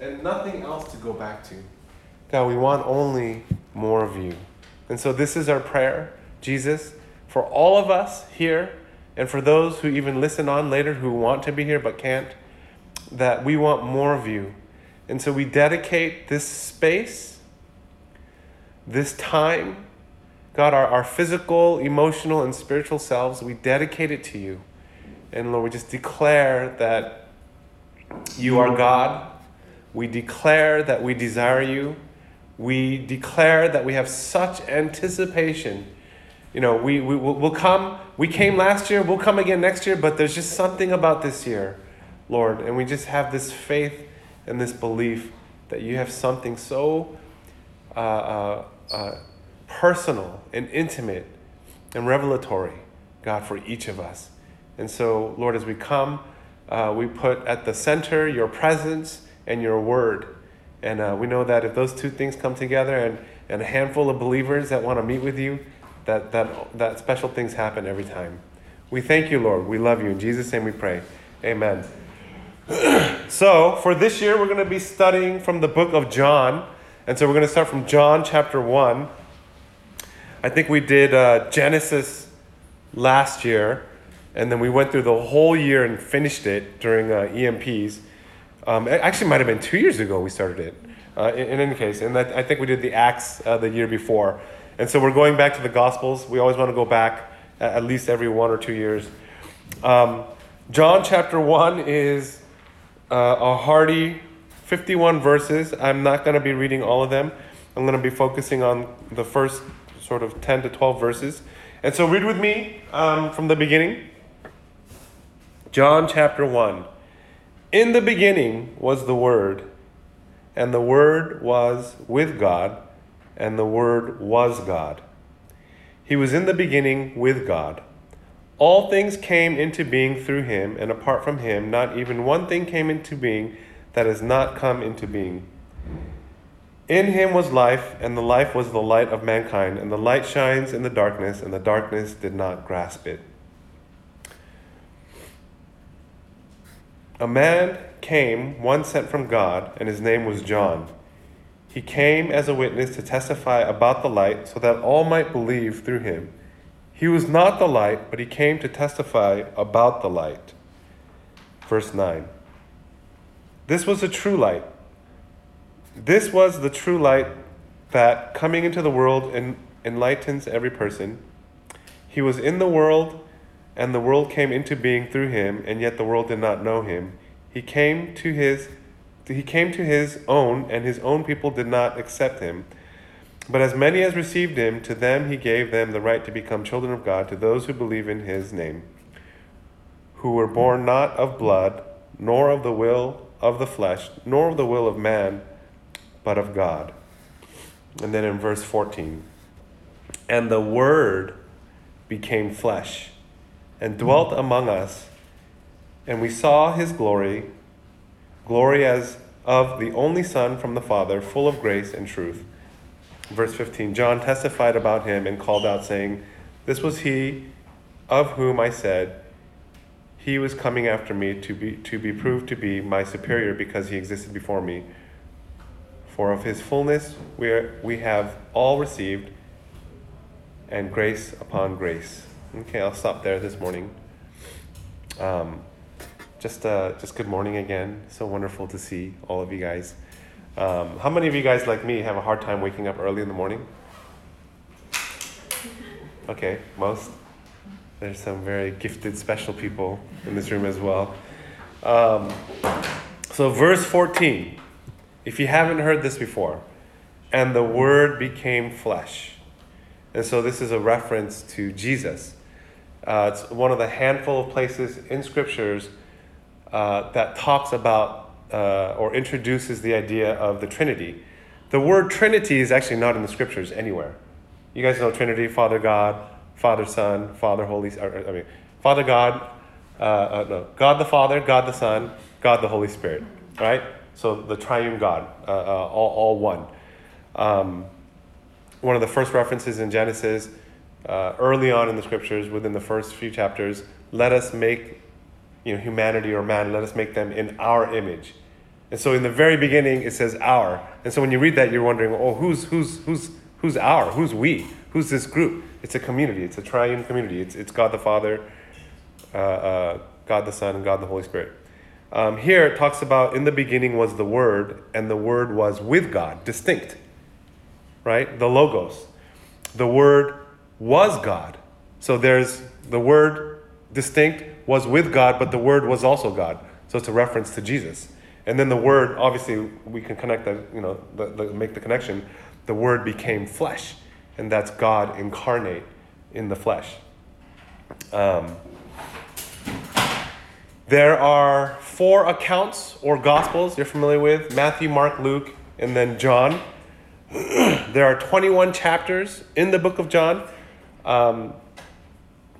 and nothing else to go back to. God, we want only more of you. And so this is our prayer, Jesus, for all of us here and for those who even listen on later who want to be here but can't, that we want more of you. And so we dedicate this space, this time, God, our, our physical, emotional, and spiritual selves, we dedicate it to you. And Lord, we just declare that you are God. We declare that we desire you. We declare that we have such anticipation. You know, we, we, we'll come, we came last year, we'll come again next year, but there's just something about this year, Lord. And we just have this faith and this belief that you have something so uh, uh, uh, personal and intimate and revelatory, God, for each of us. And so, Lord, as we come, uh, we put at the center your presence and your word. And uh, we know that if those two things come together and, and a handful of believers that want to meet with you, that, that, that special things happen every time. We thank you, Lord. We love you. In Jesus' name we pray. Amen. so, for this year, we're going to be studying from the book of John. And so, we're going to start from John chapter 1. I think we did uh, Genesis last year, and then we went through the whole year and finished it during uh, EMPs. Um, it actually might have been two years ago we started it. Uh, in, in, any case, and that, I think we did the Acts uh, the year before, and so we're going back to the Gospels. We always want to go back at least every one or two years. Um, John chapter one is uh, a hearty 51 verses. I'm not going to be reading all of them. I'm going to be focusing on the first sort of 10 to 12 verses. And so read with me um, from the beginning. John chapter 1. In the beginning was the Word, and the Word was with God, and the Word was God. He was in the beginning with God. All things came into being through him, and apart from him, not even one thing came into being that has not come into being. In him was life, and the life was the light of mankind, and the light shines in the darkness, and the darkness did not grasp it. A man came, one sent from God, and his name was John. He came as a witness to testify about the light, so that all might believe through him. He was not the light, but he came to testify about the light. Verse 9. This was the true light this was the true light that, coming into the world, en- enlightens every person. He was in the world, and the world came into being through him, and yet the world did not know him. He came to his he came to his own, and his own people did not accept him. But as many as received him, to them he gave them the right to become children of God, to those who believe in his name, who were born not of blood, nor of the will of the flesh, nor of the will of man but of God. And then in verse 14, and the Word became flesh and dwelt among us, and we saw his glory, glory as of the only Son from the Father, full of grace and truth. Verse 15 John testified about him and called out, saying, This was he of whom I said, He was coming after me to be, to be proved to be my superior because he existed before me. For of his fullness we, are, we have all received, and grace upon grace. Okay, I'll stop there this morning. Um, just, uh, just good morning again. So wonderful to see all of you guys. Um, how many of you guys, like me, have a hard time waking up early in the morning? Okay, most. There's some very gifted, special people in this room as well. Um, so, verse 14 if you haven't heard this before, and the Word became flesh. And so this is a reference to Jesus. Uh, it's one of the handful of places in scriptures uh, that talks about uh, or introduces the idea of the Trinity. The word Trinity is actually not in the scriptures anywhere. You guys know Trinity, Father God, Father Son, Father Holy, or, I mean, Father God, uh, uh, no, God the Father, God the Son, God the Holy Spirit, right? So the triune God, uh, all, all one. Um, one of the first references in Genesis, uh, early on in the scriptures, within the first few chapters, let us make you know, humanity or man, let us make them in our image. And so in the very beginning, it says our. And so when you read that, you're wondering, oh, who's, who's, who's, who's our? Who's we? Who's this group? It's a community. It's a triune community. It's, it's God the Father, uh, uh, God the Son, and God the Holy Spirit. Um, here it talks about in the beginning was the Word, and the Word was with God, distinct. Right? The Logos. The Word was God. So there's the Word distinct was with God, but the Word was also God. So it's a reference to Jesus. And then the Word, obviously, we can connect that, you know, the, the, make the connection. The Word became flesh, and that's God incarnate in the flesh. Um, there are four accounts or gospels you're familiar with Matthew, Mark, Luke, and then John. there are 21 chapters in the book of John. Um,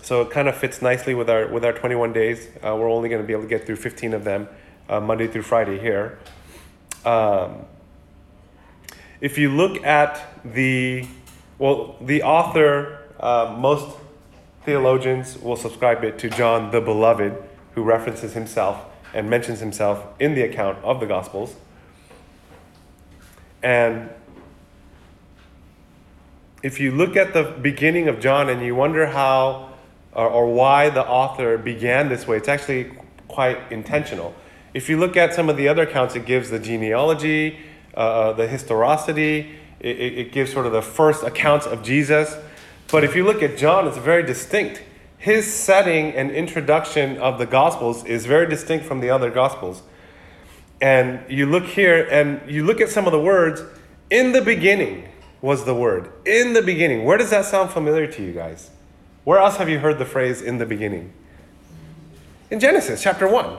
so it kind of fits nicely with our, with our 21 days. Uh, we're only going to be able to get through 15 of them uh, Monday through Friday here. Um, if you look at the, well, the author, uh, most theologians will subscribe it to John the Beloved who references himself and mentions himself in the account of the Gospels. And if you look at the beginning of John and you wonder how or, or, why the author began this way, it's actually quite intentional. If you look at some of the other accounts, it gives the genealogy, uh, uh the historicity, it, it gives sort of the first accounts of Jesus. But if you look at John, it's very distinct his setting and introduction of the Gospels is very distinct from the other Gospels. And you look here and you look at some of the words. In the beginning was the Word. In the beginning. Where does that sound familiar to you guys? Where else have you heard the phrase in the beginning? In Genesis chapter 1,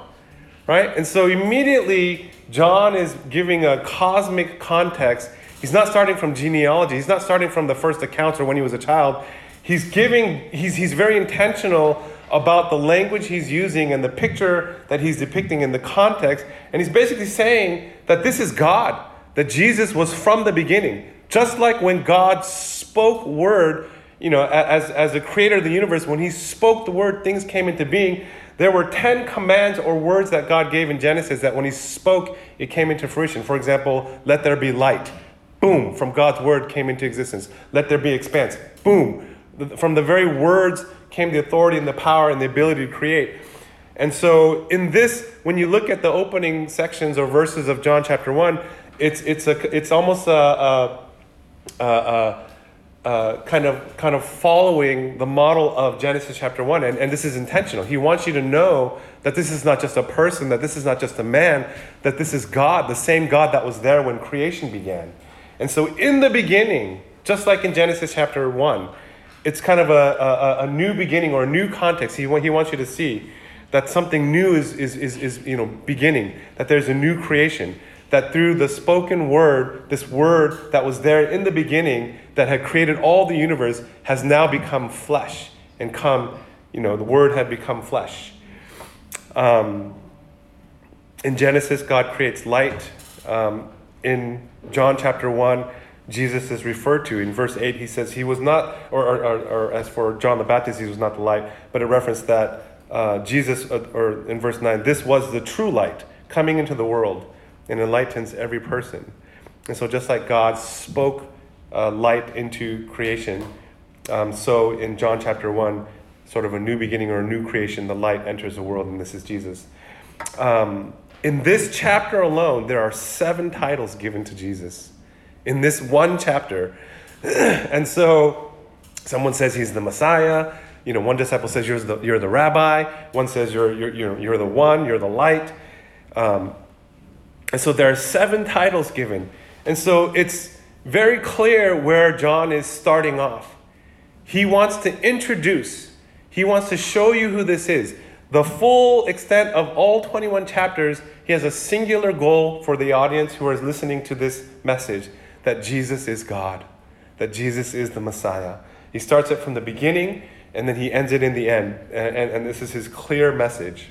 right? And so immediately, John is giving a cosmic context. He's not starting from genealogy, he's not starting from the first accounts or when he was a child. He's giving, he's, he's very intentional about the language he's using and the picture that he's depicting in the context. And he's basically saying that this is God, that Jesus was from the beginning. Just like when God spoke word, you know, as, as the creator of the universe, when he spoke the word, things came into being. There were 10 commands or words that God gave in Genesis that when he spoke, it came into fruition. For example, let there be light. Boom, from God's word came into existence. Let there be expanse. Boom, from the very words came the authority and the power and the ability to create. And so, in this, when you look at the opening sections or verses of John chapter 1, it's, it's, a, it's almost a, a, a, a, kind, of, kind of following the model of Genesis chapter 1. And, and this is intentional. He wants you to know that this is not just a person, that this is not just a man, that this is God, the same God that was there when creation began. And so, in the beginning, just like in Genesis chapter 1, it's kind of a, a, a, new beginning or a new context. He, he wants you to see that something new is, is, is, is you know, beginning, that there's a new creation, that through the spoken word, this word that was there in the beginning that had created all the universe has now become flesh and come, you know, the word had become flesh. Um, in Genesis, God creates light. Um, in John chapter 1, Jesus is referred to. In verse 8, he says he was not, or, or, or, or as for John the Baptist, he was not the light, but a reference that uh, Jesus, uh, or in verse 9, this was the true light coming into the world and enlightens every person. And so, just like God spoke uh, light into creation, um, so in John chapter 1, sort of a new beginning or a new creation, the light enters the world, and this is Jesus. Um, in this chapter alone, there are seven titles given to Jesus in this one chapter. and so someone says he's the Messiah. You know, one disciple says you're the, you're the rabbi. One says you're, you're, you're, you're the one, you're the light. Um, and so there are seven titles given. And so it's very clear where John is starting off. He wants to introduce, he wants to show you who this is. The full extent of all 21 chapters, he has a singular goal for the audience who is listening to this message that Jesus is God, that Jesus is the Messiah. He starts it from the beginning and then he ends it in the end. And, and, and this is his clear message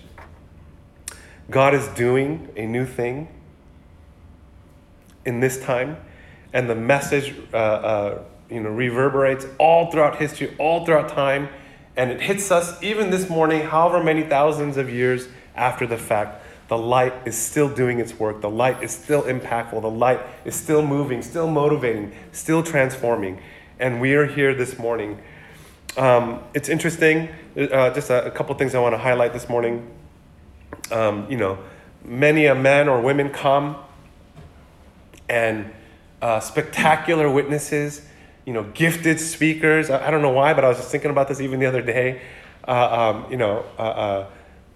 God is doing a new thing in this time, and the message uh, uh, you know, reverberates all throughout history, all throughout time, and it hits us even this morning, however many thousands of years after the fact. the light is still doing its work. The light is still impactful. The light is still moving, still motivating, still transforming. And we are here this morning. Um, it's interesting, uh, just a, a, couple things I want to highlight this morning. Um, you know, many a men or women come and uh, spectacular witnesses, you know, gifted speakers. I, I, don't know why, but I was just thinking about this even the other day. Uh, um, you know, uh, uh,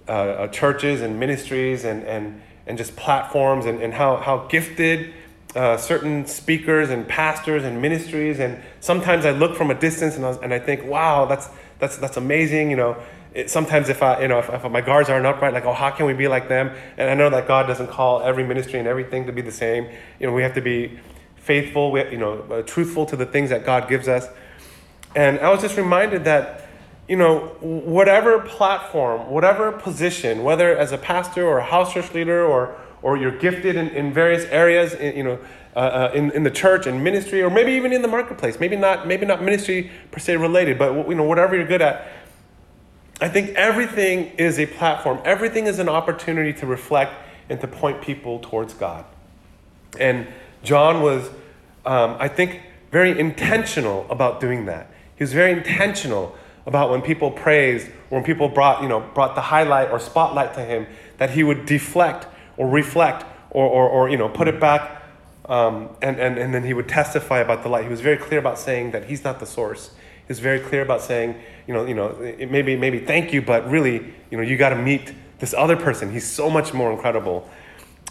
uh, uh, churches and ministries and, and, and just platforms and, and how, how gifted certain speakers and pastors and ministries. And sometimes I look from a distance and I, and I think, wow, that's, that's, that's amazing. You know, it, sometimes if I, you know, if, if, my guards aren't upright, like, oh, how can we be like them? And I know that God doesn't call every ministry and everything to be the same. You know, we have to be faithful, we, you know, uh, truthful to the things that God gives us. And I was just reminded that you know, whatever platform, whatever position, whether as a pastor or a house church leader or, or you're gifted in, in various areas, in, you know, uh, uh, in, in the church and ministry, or maybe even in the marketplace, maybe not, maybe not ministry per se related, but you know, whatever you're good at, I think everything is a platform. Everything is an opportunity to reflect and to point people towards God. And John was, um, I think, very intentional about doing that. He was very intentional about when people praised when people brought, you know, brought the highlight or spotlight to him, that he would deflect or reflect or, or, or you know, put it back um, and, and, and then he would testify about the light. He was very clear about saying that he's not the source. Was very clear about saying, you know, you know, maybe, maybe thank you, but really, you know, you got to meet this other person. He's so much more incredible.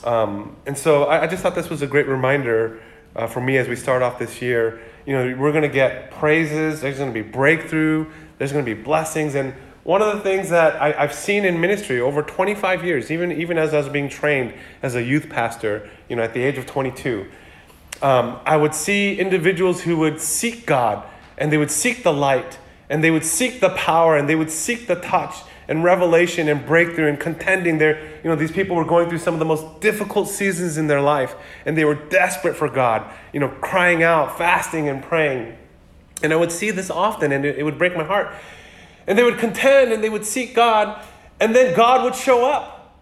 Um, and so I, I, just thought this was a great reminder uh, for me as we start off this year. You know, we're going to get praises. There's going to be breakthrough. There's going to be blessings. And one of the things that I, have seen in ministry over 25 years, even, even as I was being trained as a youth pastor, you know, at the age of 22, um, I would see individuals who would seek God and they would seek the light and they would seek the power and they would seek the touch and revelation and breakthrough and contending there you know these people were going through some of the most difficult seasons in their life and they were desperate for god you know crying out fasting and praying and I would see this often, and it, would break my heart. And they would contend and they would seek God, and then God would show up.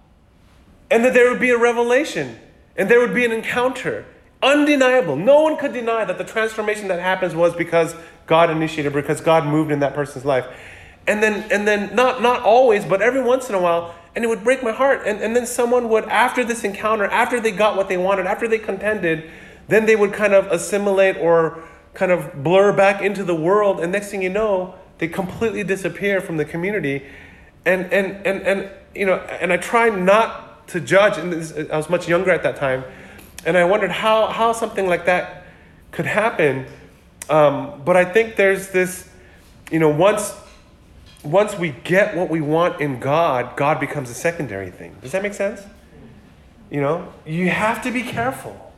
And then there would be a revelation, and there would be an encounter. Undeniable. No one could deny that the transformation that happens was because God initiated, because God moved in that person's life. And then, and then not, not always, but every once in a while, and it would break my heart. And, and then someone would, after this encounter, after they got what they wanted, after they contended, then they would kind of assimilate or kind of blur back into the world, and next thing you know, they completely disappear from the community. And and and and you know, and I try not to judge. And this, I was much younger at that time, and I wondered how how something like that could happen. Um, but I think there's this, you know, once once we get what we want in God, God becomes a secondary thing. Does that make sense? You know, you have to be careful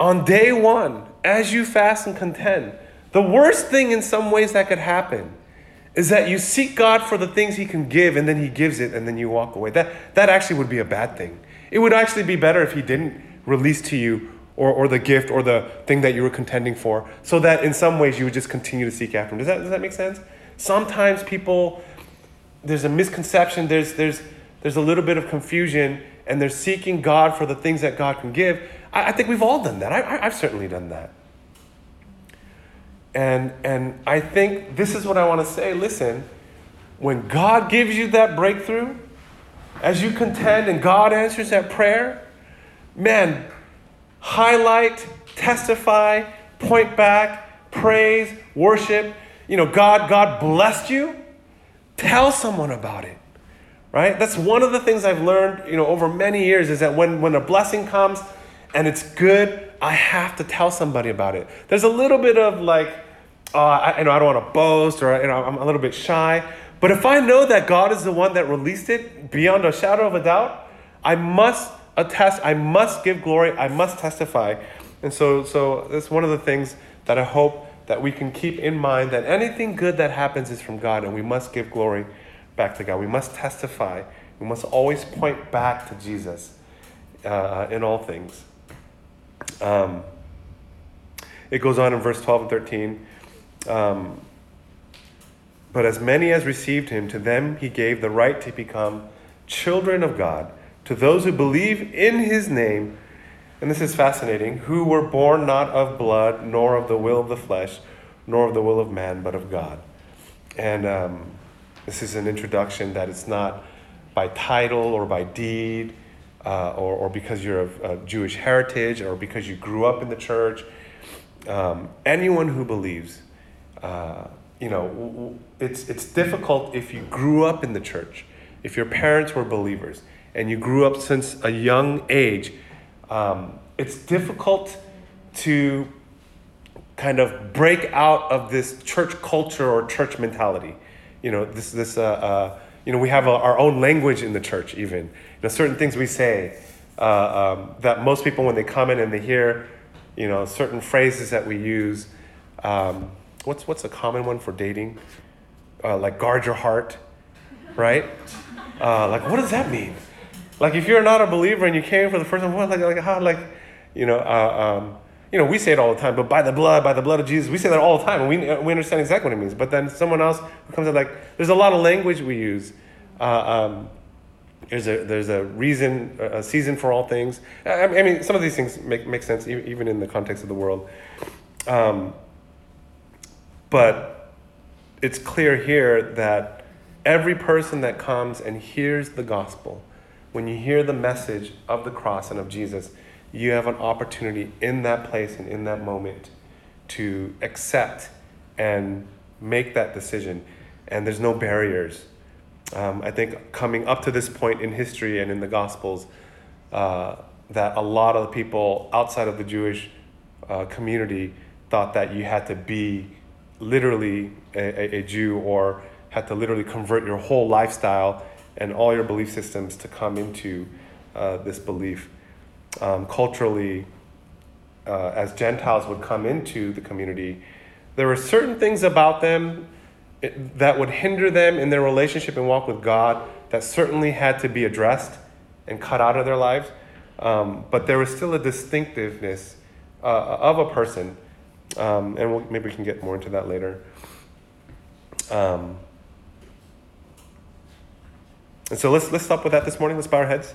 on day one, as you fast and contend, the worst thing in some ways that could happen is that you seek God for the things He can give and then He gives it and then you walk away. That, that actually would be a bad thing. It would actually be better if He didn't release to you or, or the gift or the thing that you were contending for, so that in some ways you would just continue to seek after Him. Does that, does that make sense? Sometimes people, there's a misconception, there's, there's, there's a little bit of confusion, and they're seeking God for the things that God can give. I, I think we've all done that. I, I've certainly done that. And, and I think this is what I want to say. Listen, when God gives you that breakthrough, as you contend and God answers that prayer, man, highlight, testify, point back, praise, worship. You know, God, God blessed you. Tell someone about it. Right? That's one of the things I've learned, you know, over many years is that when, when a blessing comes, and it's good, I have to tell somebody about it. There's a little bit of like, uh, I, you know, I don't want to boast or you know, I'm a little bit shy. But if I know that God is the one that released it beyond a shadow of a doubt, I must attest, I must give glory, I must testify. And so, so that's one of the things that I hope that we can keep in mind that anything good that happens is from God, and we must give glory back to God. We must testify. We must always point back to Jesus uh, in all things. Um, it goes on in verse 12 and 13. Um, but as many as received him, to them he gave the right to become children of God, to those who believe in his name, and this is fascinating, who were born not of blood, nor of the will of the flesh, nor of the will of man, but of God. And um, this is an introduction that it's not by title or by deed, uh, or, or because you're of, of, Jewish heritage, or because you grew up in the church. Um, anyone who believes, uh, you know, it's, it's difficult if you grew up in the church, if your parents were believers, and you grew up since a young age. Um, it's difficult to kind of break out of this church culture or church mentality. You know, this, this, uh, uh, you know, we have a, our own language in the church, even. You know, certain things we say uh, um, that most people, when they come in and they hear, you know, certain phrases that we use. Um, what's, what's a common one for dating? Uh, like, guard your heart, right? Uh, like, what does that mean? Like, if you're not a believer and you came for the first time, what, like, like, how, like, you know, uh, um, you know, we say it all the time, but by the blood, by the blood of Jesus, we say that all the time, and we, we understand exactly what it means. But then someone else who comes in, like, there's a lot of language we use. Uh, um, there's a there's a reason, a season for all things. I, mean, some of these things make make sense even in the context of the world. Um, but it's clear here that every person that comes and hears the gospel, when you hear the message of the cross and of Jesus, you have an opportunity in that place and in that moment to accept and make that decision. And there's no barriers. Um, I think coming up to this point in history and in the Gospels, uh, that a lot of the people outside of the Jewish uh, community thought that you had to be literally a, a, a Jew or had to literally convert your whole lifestyle and all your belief systems to come into uh, this belief um, culturally, uh, as Gentiles would come into the community, there were certain things about them that would hinder them in their relationship and walk with God that certainly had to be addressed and cut out of their lives. Um, but there was still a distinctiveness uh, of a person, um, and we'll, maybe we can get more into that later. Um, and so let's let's stop with that this morning. Let's bow our heads.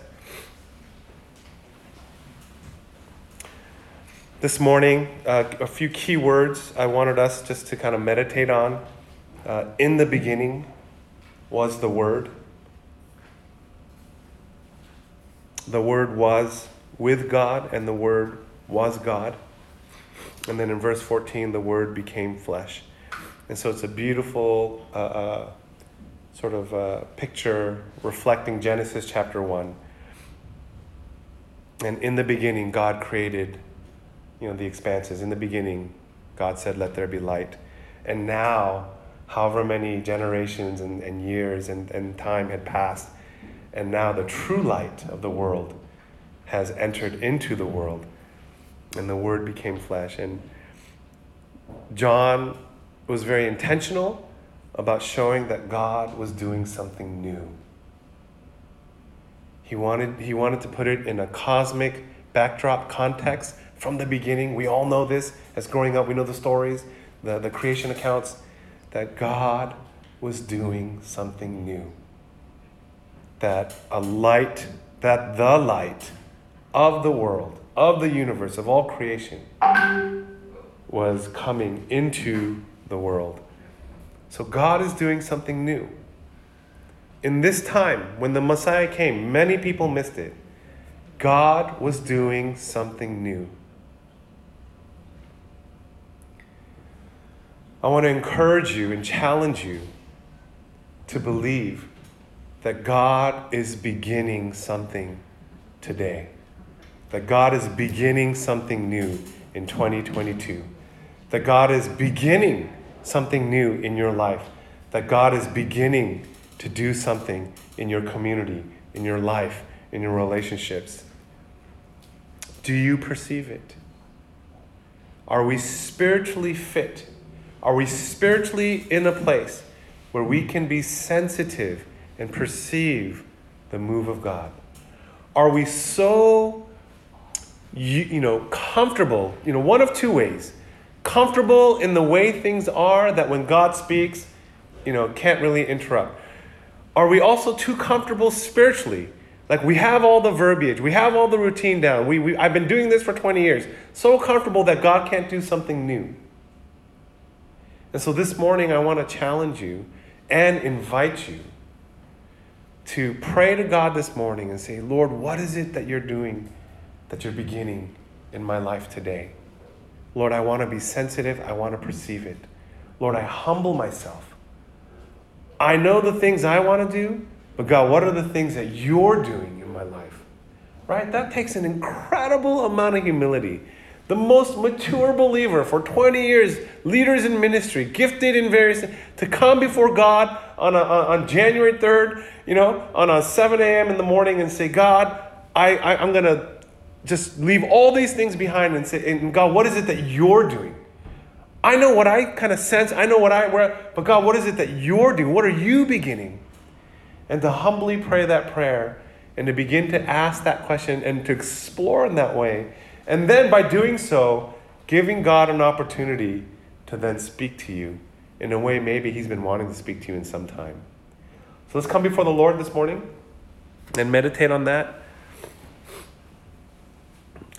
This morning, uh, a few key words I wanted us just to kind of meditate on. Uh, in the beginning was the Word. The Word was with God, and the Word was God. And then in verse 14, the Word became flesh. And so it's a beautiful uh, uh sort of uh, picture reflecting Genesis chapter 1. And in the beginning, God created you know, the expanses. In the beginning, God said, Let there be light. And now, however many generations and, and years and, and time had passed, and now the true light of the world has entered into the world, and the Word became flesh. And John was very intentional about showing that God was doing something new. He wanted, he wanted to put it in a cosmic backdrop context from the beginning. We all know this as growing up, we know the stories, the, the creation accounts, that God was doing something new. That a light, that the light of the world, of the universe, of all creation, was coming into the world. So God is doing something new. In this time, when the Messiah came, many people missed it. God was doing something new. I want to encourage you and challenge you to believe that God is beginning something today. That God is beginning something new in 2022. That God is beginning something new in your life. That God is beginning to do something in your community, in your life, in your relationships. Do you perceive it? Are we spiritually fit are we spiritually in a place where we can be sensitive and perceive the move of God? Are we so, you, you know, comfortable, you know, one of two ways. Comfortable in the way things are that when God speaks, you know, can't really interrupt. are we also too comfortable spiritually? Like we have all the verbiage, we have all the routine down. We, we, I've been doing this for 20 years. So comfortable that God can't do something new. And so this morning, I want to challenge you and invite you to pray to God this morning and say, Lord, what is it that you're doing, that you're beginning in my life today? Lord, I want to be sensitive. I want to perceive it. Lord, I humble myself. I know the things I want to do, but God, what are the things that you're doing in my life? Right? That takes an incredible amount of humility. The most mature believer for 20 years, leaders in ministry, gifted in various, to come before God on, a, on January 3rd, you know, on a 7 a.m. in the morning and say, God, I, I, I'm going to just leave all these things behind and say, and God, what is it that you're doing? I know what I kind of sense. I know what I, where, but God, what is it that you're doing? What are you beginning? And to humbly pray that prayer and to begin to ask that question and to explore in that way. And then by doing so, giving God an opportunity to then speak to you in a way maybe He's been wanting to speak to you in some time. So let's come before the Lord this morning and meditate on that.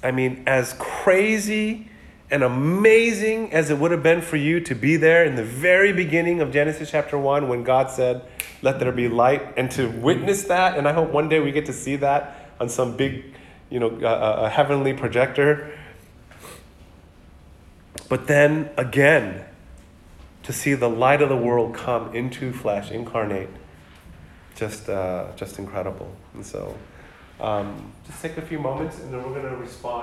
I mean, as crazy and amazing as it would have been for you to be there in the very beginning of Genesis chapter 1 when God said, Let there be light, and to witness that, and I hope one day we get to see that on some big, you know, uh, a heavenly projector. But then again, to see the light of the world come into flesh, incarnate just uh, just incredible. And so, um, just take a few moments, and then we're going to respond.